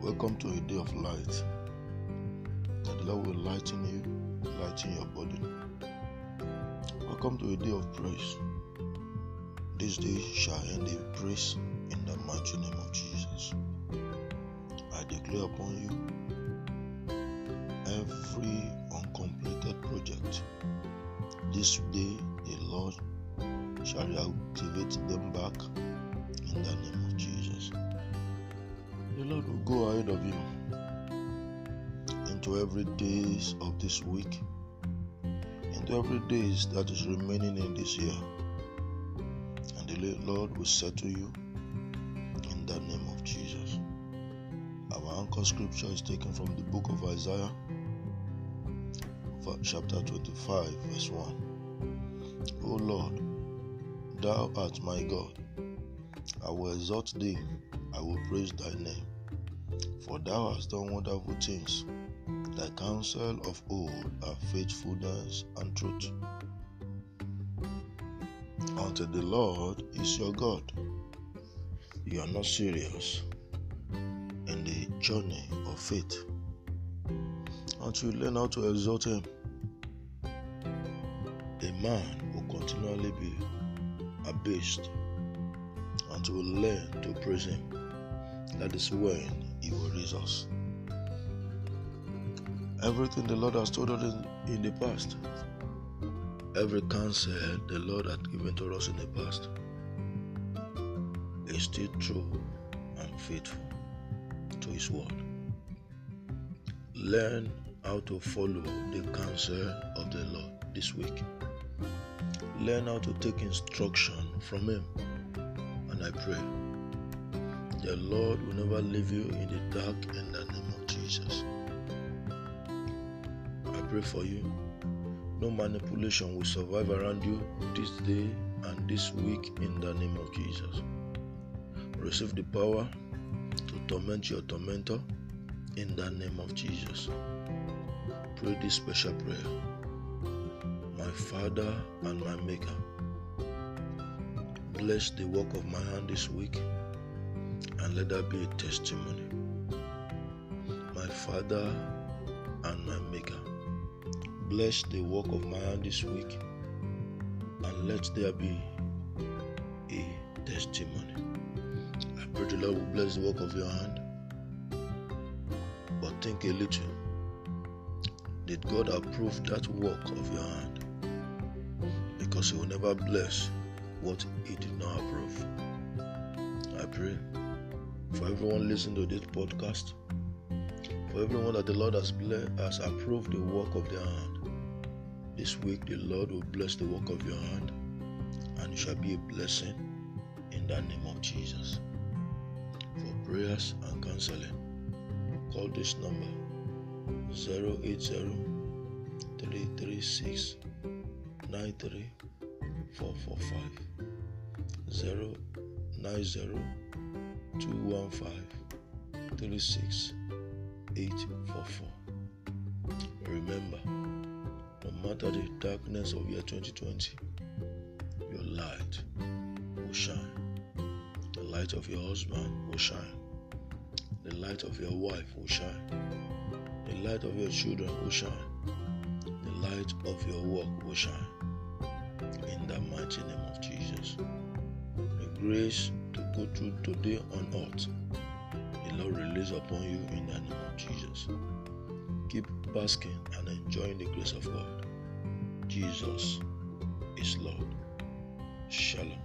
Welcome to a day of light. That the Lord will lighten you, lighten your body. Welcome to a day of praise. This day shall end in praise in the mighty name of Jesus. I declare upon you every uncompleted project. This day the Lord shall reactivate them back in the name of Jesus. The Lord will go ahead of you into every days of this week, into every days that is remaining in this year. And the Lord will settle you in the name of Jesus. Our anchor scripture is taken from the book of Isaiah, chapter 25, verse 1. O Lord, thou art my God. I will exalt thee, I will praise thy name. For thou hast done wonderful things. Thy counsel of old are faithfulness and truth. Unto the Lord is your God. You are not serious in the journey of faith. Until you learn how to exalt Him, a man will continually be abased until we learn to praise Him. That is when He will raise us. Everything the Lord has told us in, in the past, every counsel the Lord had given to us in the past, is still true and faithful to His word. Learn how to follow the counsel of the Lord this week. Learn how to take instruction from Him. And I pray the Lord will never leave you in the dark in the name of Jesus. I pray for you. No manipulation will survive around you this day and this week in the name of Jesus. Receive the power to torment your tormentor in the name of Jesus. Pray this special prayer. My Father and my Maker, bless the work of my hand this week and let that be a testimony. My Father and my Maker, bless the work of my hand this week and let there be a testimony. I pray the Lord will bless the work of your hand, but think a little. Did God approve that work of your hand? Because He will never bless what He did not approve. I pray for everyone listening to this podcast, for everyone that the Lord has blessed, has approved the work of their hand. This week, the Lord will bless the work of your hand, and you shall be a blessing in the name of Jesus. For prayers and counseling, call this number 080 336 93445 090 215 36844. Remember, no matter the darkness of year 2020, your light will shine. The light of your husband will shine. The light of your wife will shine. The light of your children will shine. The light of your work will shine. In the mighty name of Jesus. The grace to go through today on earth, the Lord release upon you in the name of Jesus. Keep basking and enjoying the grace of God. Jesus is Lord. Shalom.